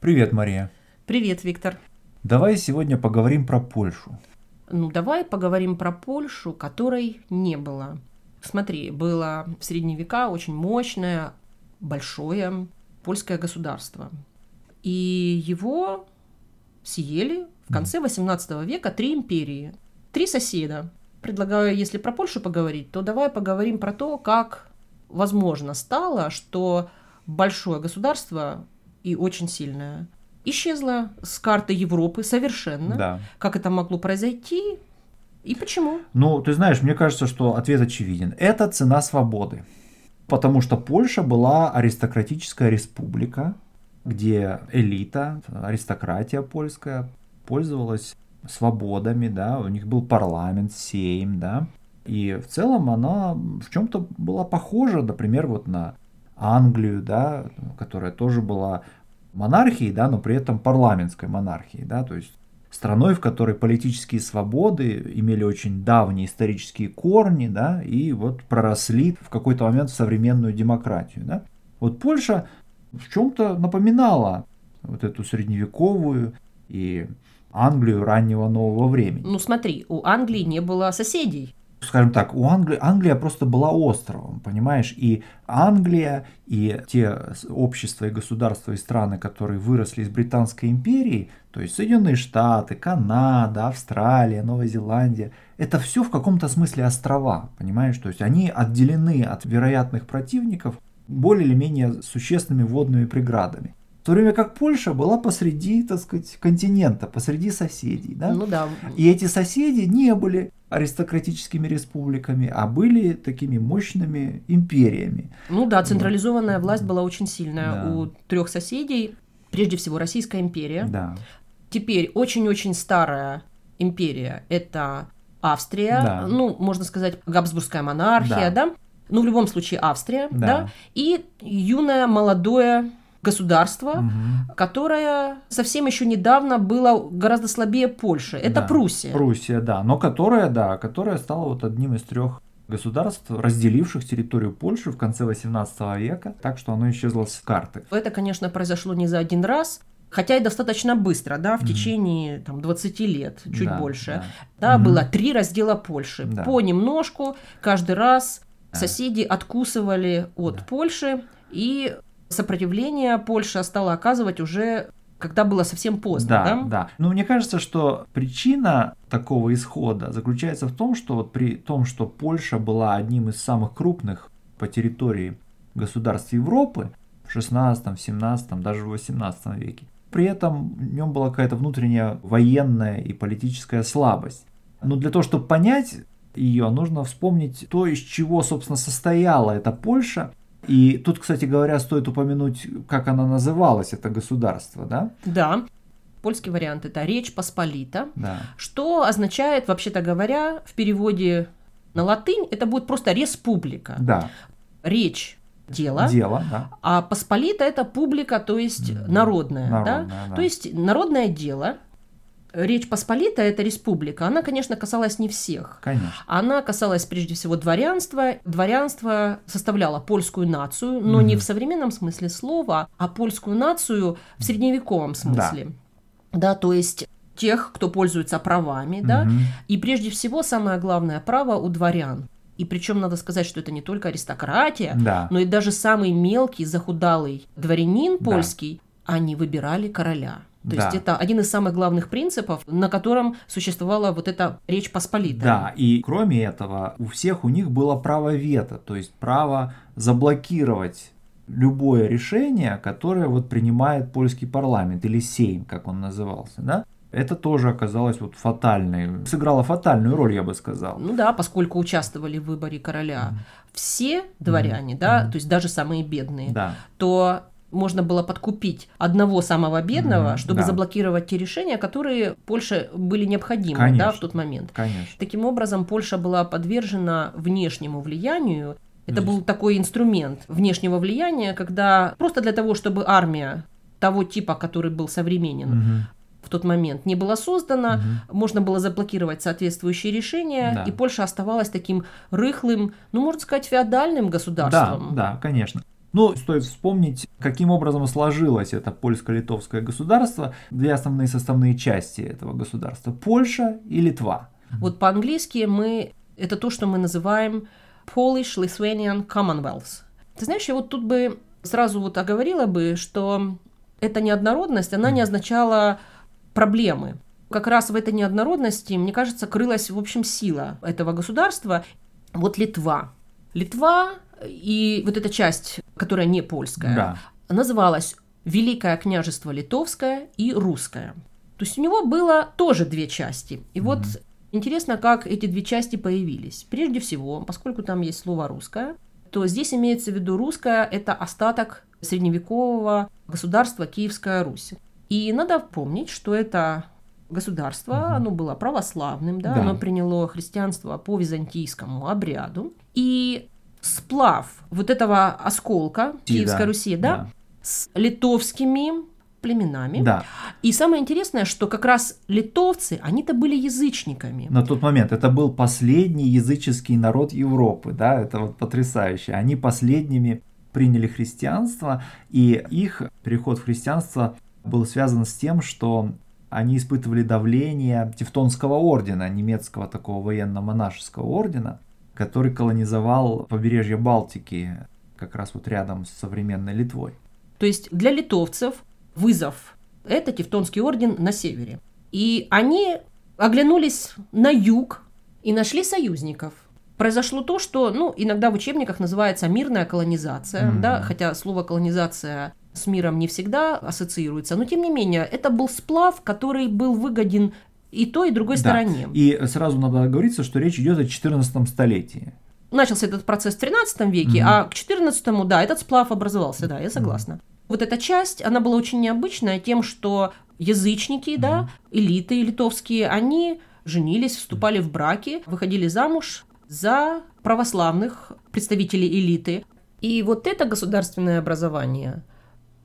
Привет, Мария. Привет, Виктор. Давай сегодня поговорим про Польшу. Ну, давай поговорим про Польшу, которой не было. Смотри, было в средние века очень мощное, большое польское государство. И его съели в конце 18 века три империи, три соседа. Предлагаю, если про Польшу поговорить, то давай поговорим про то, как возможно стало, что большое государство и очень сильное исчезло с карты Европы совершенно. Да. Как это могло произойти и почему? Ну, ты знаешь, мне кажется, что ответ очевиден. Это цена свободы. Потому что Польша была аристократическая республика, где элита, аристократия польская пользовалась свободами, да, у них был парламент, сейм, да, и в целом она в чем-то была похожа, например, вот на Англию, да, которая тоже была монархией, да, но при этом парламентской монархией, да, то есть страной, в которой политические свободы имели очень давние исторические корни, да, и вот проросли в какой-то момент в современную демократию, да. Вот Польша в чем-то напоминала вот эту средневековую и Англию раннего нового времени. Ну смотри, у Англии не было соседей скажем так, у Англии, Англия просто была островом, понимаешь, и Англия и те общества и государства и страны, которые выросли из Британской империи, то есть Соединенные Штаты, Канада, Австралия, Новая Зеландия, это все в каком-то смысле острова, понимаешь, то есть они отделены от вероятных противников более или менее существенными водными преградами. В то время как Польша была посреди, так сказать, континента, посреди соседей. Да? Ну да. И эти соседи не были аристократическими республиками, а были такими мощными империями. Ну да, централизованная вот. власть была очень сильная да. у трех соседей. Прежде всего Российская империя. Да. Теперь очень-очень старая империя – это Австрия, да. ну, можно сказать, Габсбургская монархия, да. да? Ну, в любом случае Австрия, да. да? И юное молодое государство, угу. которое совсем еще недавно было гораздо слабее Польши. Это да, Пруссия. Пруссия, да. Но которая, да, которая стала вот одним из трех государств, разделивших территорию Польши в конце 18 века, так что оно исчезло с карты. Это, конечно, произошло не за один раз, хотя и достаточно быстро, да, в mm течение там, 20 лет, чуть да, больше. Да, да mm было три раздела Польши. Да. Понемножку, каждый раз да. соседи откусывали от да. Польши, и сопротивление Польша стала оказывать уже когда было совсем поздно, да? Да, да. Но мне кажется, что причина такого исхода заключается в том, что вот при том, что Польша была одним из самых крупных по территории государств Европы в 16, 17, даже в 18 веке, при этом в нем была какая-то внутренняя военная и политическая слабость. Но для того, чтобы понять ее, нужно вспомнить то, из чего, собственно, состояла эта Польша и тут, кстати говоря, стоит упомянуть, как она называлась, это государство, да? Да. Польский вариант это Речь Посполита, да. что означает, вообще-то говоря, в переводе на латынь это будет просто республика. Да. Речь дело, дело да. а посполита это публика, то есть народная, народная да? да. То есть народное дело, Речь Посполитая, это республика, она, конечно, касалась не всех. Конечно. Она касалась прежде всего дворянства. Дворянство составляло польскую нацию, но mm не в современном смысле слова, а польскую нацию в средневековом смысле. Да, да то есть тех, кто пользуется правами, mm да, и прежде всего самое главное право у дворян. И причем надо сказать, что это не только аристократия, да. но и даже самый мелкий захудалый дворянин польский, да. они выбирали короля. То да. есть это один из самых главных принципов, на котором существовала вот эта речь посполитая. Да, и кроме этого, у всех у них было право вето, то есть право заблокировать любое решение, которое вот принимает польский парламент или сейм, как он назывался, да? Это тоже оказалось вот фатальной, сыграло фатальную роль, я бы сказал. Ну да, поскольку участвовали в выборе короля mm. все дворяне, mm. да, mm. то есть даже самые бедные, да. то можно было подкупить одного самого бедного, mm, чтобы да. заблокировать те решения, которые Польше были необходимы конечно, да, в тот момент. Конечно. Таким образом, Польша была подвержена внешнему влиянию. Это был такой инструмент внешнего влияния, когда просто для того, чтобы армия того типа, который был современен, угу. в тот момент не была создана, угу. можно было заблокировать соответствующие решения, да. и Польша оставалась таким рыхлым, ну, можно сказать, феодальным государством. Да, да, конечно. Ну, стоит вспомнить, каким образом сложилось это польско-литовское государство. Две основные составные части этого государства – Польша и Литва. Вот по-английски мы это то, что мы называем Polish Lithuanian Commonwealth. Ты знаешь, я вот тут бы сразу вот оговорила бы, что эта неоднородность, она не означала проблемы. Как раз в этой неоднородности, мне кажется, крылась, в общем, сила этого государства. Вот Литва. Литва и вот эта часть, которая не польская, Да. называлась Великое княжество Литовское и Русское. То есть у него было тоже две части. И вот интересно, как эти две части появились. Прежде всего, поскольку там есть слово «русское», то здесь имеется в виду русское – это остаток средневекового государства Киевская Русь. И надо помнить, что это государство, оно было православным, да, Да. оно приняло христианство по византийскому обряду. И сплав вот этого осколка Киевской да, Руси, да, с литовскими племенами. Да. И самое интересное, что как раз литовцы, они-то были язычниками. На тот момент это был последний языческий народ Европы, да, это вот потрясающе. Они последними приняли христианство, и их переход в христианство был связан с тем, что они испытывали давление Тевтонского ордена, немецкого такого военно-монашеского ордена, который колонизовал побережье Балтики, как раз вот рядом с современной Литвой. То есть для литовцев вызов – это Тевтонский орден на севере. И они оглянулись на юг и нашли союзников. Произошло то, что ну, иногда в учебниках называется мирная колонизация, Мгм. да, хотя слово колонизация с миром не всегда ассоциируется, но тем не менее это был сплав, который был выгоден и той, и другой Да. стороне. И сразу надо оговориться, что речь идет о 14 столетии. начался этот процесс в 13 веке, Мгм. а к 14 да, этот сплав образовался, да, я согласна. Вот эта часть, она была очень необычная тем, что язычники, да, элиты литовские, они женились, вступали в браки, выходили замуж за православных представителей элиты. И вот это государственное образование,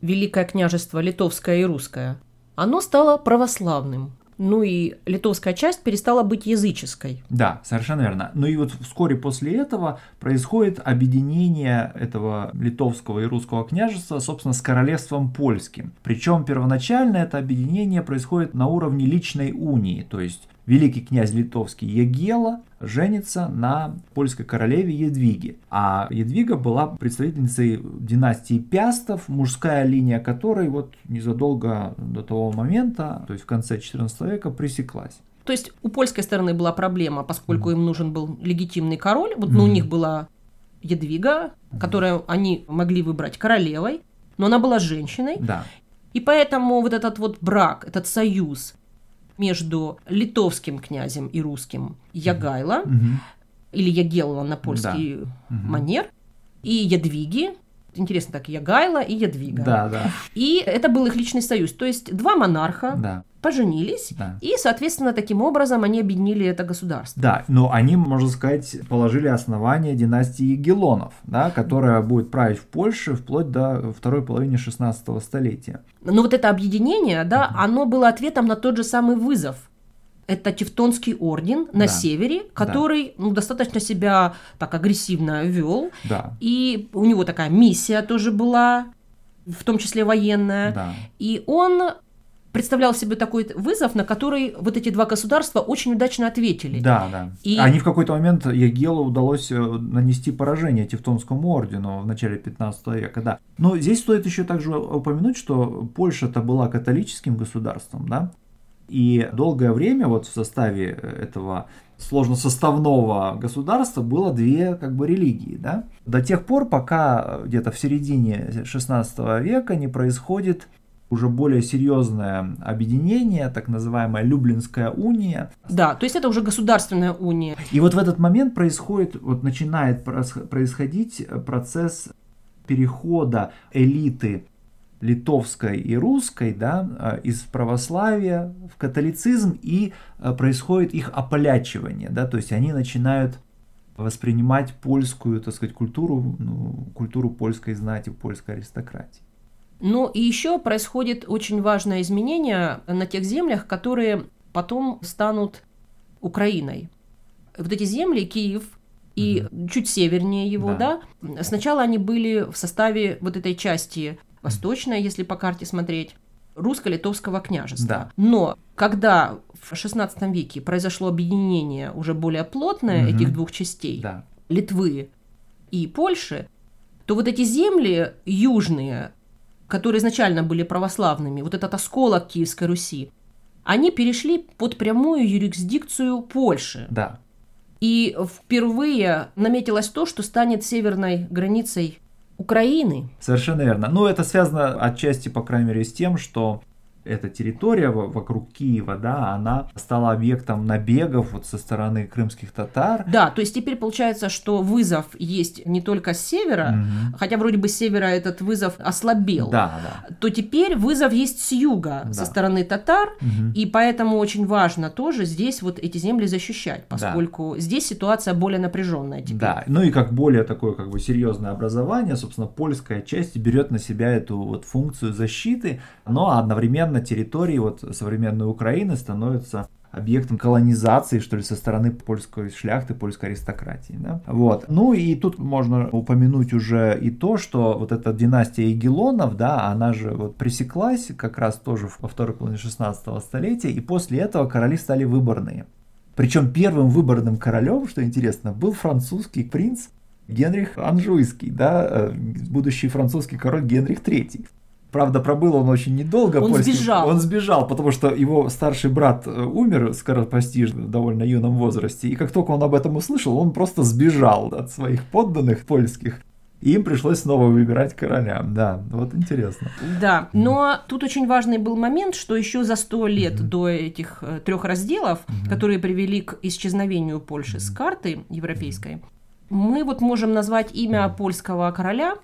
Великое княжество Литовское и Русское, оно стало православным. Ну и литовская часть перестала быть языческой. Да, совершенно верно. Ну и вот вскоре после этого происходит объединение этого литовского и русского княжества, собственно, с королевством польским. Причем первоначально это объединение происходит на уровне личной унии, то есть великий князь литовский Егела женится на польской королеве Едвиге. А Едвига была представительницей династии Пястов, мужская линия которой вот незадолго до того момента, то есть в конце XIV века, пресеклась. То есть у польской стороны была проблема, поскольку им нужен был легитимный король. Вот ну, у них была Едвига, которую они могли выбрать королевой, но она была женщиной. Да. И поэтому вот этот вот брак, этот союз между литовским князем и русским Ягайло, Мгм. или Ягелла на польский Мгм. манер, и Ядвиги, интересно так, Ягайло и Ядвига. Да, да, И это был их личный союз. То есть два монарха да, поженились, да. и, соответственно, таким образом они объединили это государство. Да, но они, можно сказать, положили основание династии Егелонов, да, которая будет править в Польше вплоть до второй половины 16 столетия. Но вот это объединение, да, оно было ответом на тот же самый вызов. Это Тевтонский орден на Да. севере, который ну, достаточно себя так агрессивно вел. Да, И у него такая миссия тоже была, в том числе военная. да. И он представлял себе такой вызов, на который вот эти два государства очень удачно ответили. Да, да. И- Они в какой-то момент Егелу удалось э, нанести поражение Тевтонскому ордену в начале 15 века, да. Но здесь стоит еще также упомянуть, что Польша-то была католическим государством, да, и долгое время вот в составе этого сложносоставного государства было две как бы религии, да. До тех пор, пока э, где-то в середине 16 века не происходит уже более серьезное объединение, так называемая Люблинская уния, Да, то есть это уже государственная уния. и вот в этот момент происходит, вот начинает происходить процесс перехода элиты литовской и русской, да, э, из православия в католицизм, и э, происходит их ополячивание, да, то есть они начинают воспринимать польскую, так сказать, культуру, ну, культуру польской знати, польской аристократии. Ну и еще происходит очень важное изменение на тех землях, которые потом станут Украиной. Вот эти земли, Киев, и чуть севернее его, да. Да. Сначала они были в составе вот этой части восточной, если по карте смотреть, русско-литовского княжества. Да. Но когда в XVI веке произошло объединение уже более плотное Мгм. этих двух частей, Да. Литвы и Польши, то вот эти земли южные, которые изначально были православными, вот этот осколок Киевской Руси, они перешли под прямую юрисдикцию Польши. Да. И впервые наметилось то, что станет северной границей Украины. Совершенно верно. Ну, это связано отчасти, по крайней мере, с тем, что эта территория во- вокруг Киева, да, она стала объектом набегов вот со стороны крымских татар. Да, то есть теперь получается, что вызов есть не только с севера, Мгм. хотя вроде бы с севера этот вызов ослабел. Да, да. то теперь вызов есть с юга, Да. со стороны татар, Мгм. и поэтому очень важно тоже здесь вот эти земли защищать, поскольку здесь ситуация более напряженная теперь. Да, ну и как более такое как бы серьезное образование, собственно, польская часть берет на себя эту вот функцию защиты, но одновременно территории вот современной Украины становятся объектом колонизации, что ли, со стороны польской шляхты, польской аристократии. Да? Вот. Ну и тут можно упомянуть уже и то, что вот эта династия Егелонов, да, она же вот пресеклась как раз тоже во второй половине 16 столетия, и после этого короли стали выборные. Причем первым выборным королем, что интересно, был французский принц Генрих Анжуйский, да, э, будущий французский король Генрих III. Правда, пробыл он очень недолго. Он польским- сбежал. Он сбежал, потому что его старший брат э, умер скоропостижно, в довольно юном возрасте. И как только он об этом услышал, он просто сбежал от своих подданных польских. И им пришлось снова выбирать короля. Да, вот интересно. Да, но тут очень важный был момент, что еще за сто лет до этих трех разделов, которые привели к исчезновению Польши с карты европейской, мы вот можем назвать имя польского короля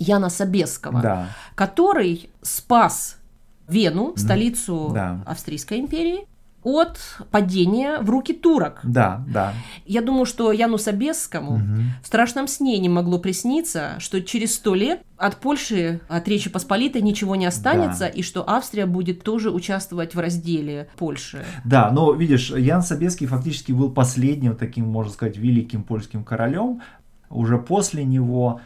Яна Собесского, Да. который спас Вену, столицу Да. Австрийской империи, от падения в руки турок. Да, да. Я думаю, что Яну Собесскому Мгм. в страшном сне не могло присниться, что через сто лет от Польши, от Речи Посполитой ничего не останется, Да. и что Австрия будет тоже участвовать в разделе Польши. Да, но видишь, Ян Собеский фактически был последним таким, можно сказать, великим польским королем. Уже после него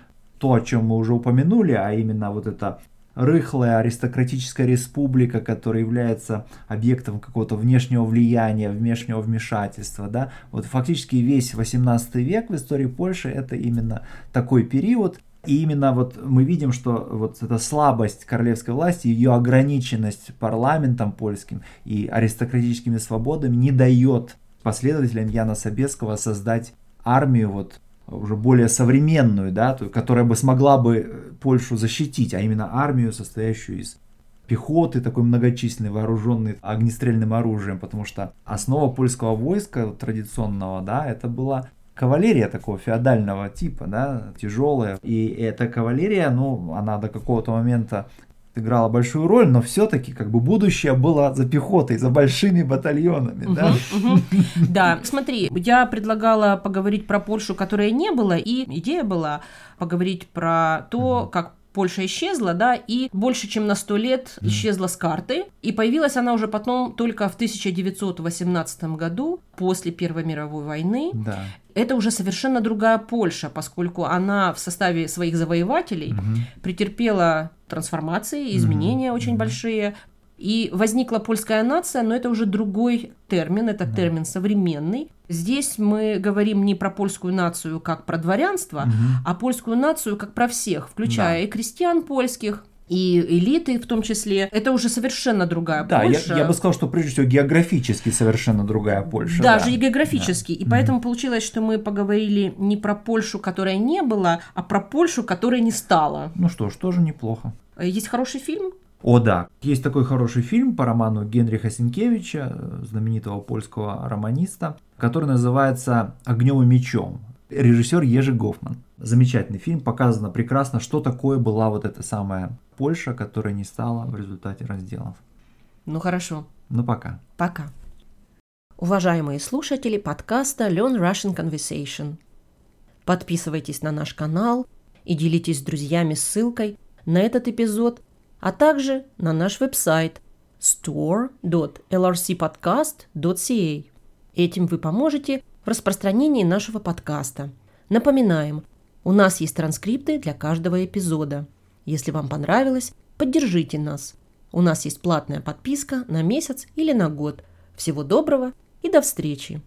то, о чем мы уже упомянули, а именно вот эта рыхлая аристократическая республика, которая является объектом какого-то внешнего влияния, внешнего вмешательства, да, вот фактически весь 18 век в истории Польши это именно такой период, и именно вот мы видим, что вот эта слабость королевской власти, ее ограниченность парламентом польским и аристократическими свободами не дает последователям Яна Собесского создать армию вот уже более современную, да, то- которая бы смогла бы э, Польшу защитить, а именно армию, состоящую из пехоты, такой многочисленной, вооруженной огнестрельным оружием, потому что основа польского войска традиционного, да, это была кавалерия такого феодального типа, да, тяжелая. И эта кавалерия, ну, она до какого-то момента играла большую роль, но все-таки как бы будущее было за пехотой, за большими батальонами, да. Мгм, мгм. Да, смотри, я предлагала поговорить про Польшу, которая не было, и идея была поговорить про то, как Польша исчезла, да, и больше чем на сто лет исчезла с карты, и появилась она уже потом только в 1918 году, после Первой мировой войны. Да. Это уже совершенно другая Польша, поскольку она в составе своих завоевателей Мгм. претерпела трансформации, изменения Мгм. очень Мгм. большие. И возникла польская нация, но это уже другой термин, это Да. термин современный. Здесь мы говорим не про польскую нацию как про дворянство, Мгм. а польскую нацию как про всех, включая Да. и крестьян польских, и элиты в том числе. Это уже совершенно другая Да, я, Польша. я бы сказал, что прежде всего географически совершенно другая Польша. Даже да. и географически. И Мгм. поэтому получилось, что мы поговорили не про Польшу, которая не была, а про Польшу, которая не стала. Ну что ж, тоже неплохо. Э, Есть хороший фильм О, да. Есть такой хороший фильм по роману Генриха Сенкевича, э, знаменитого польского романиста, который называется «Огнем и мечом». Режиссер Ежи Гофман. Замечательный фильм, показано прекрасно, что такое была вот эта самая Польша, которая не стала в результате разделов. Ну хорошо, Ну пока. пока. Уважаемые слушатели подкаста Learn Russian Conversation. Подписывайтесь на наш канал и делитесь с друзьями ссылкой на этот эпизод, а также на наш веб-сайт store.lrcpodcast.ca. Этим вы поможете в распространении нашего подкаста. Напоминаем, у нас есть транскрипты для каждого эпизода. Если вам понравилось, поддержите нас. У нас есть платная подписка на месяц или на год. Всего доброго и до встречи!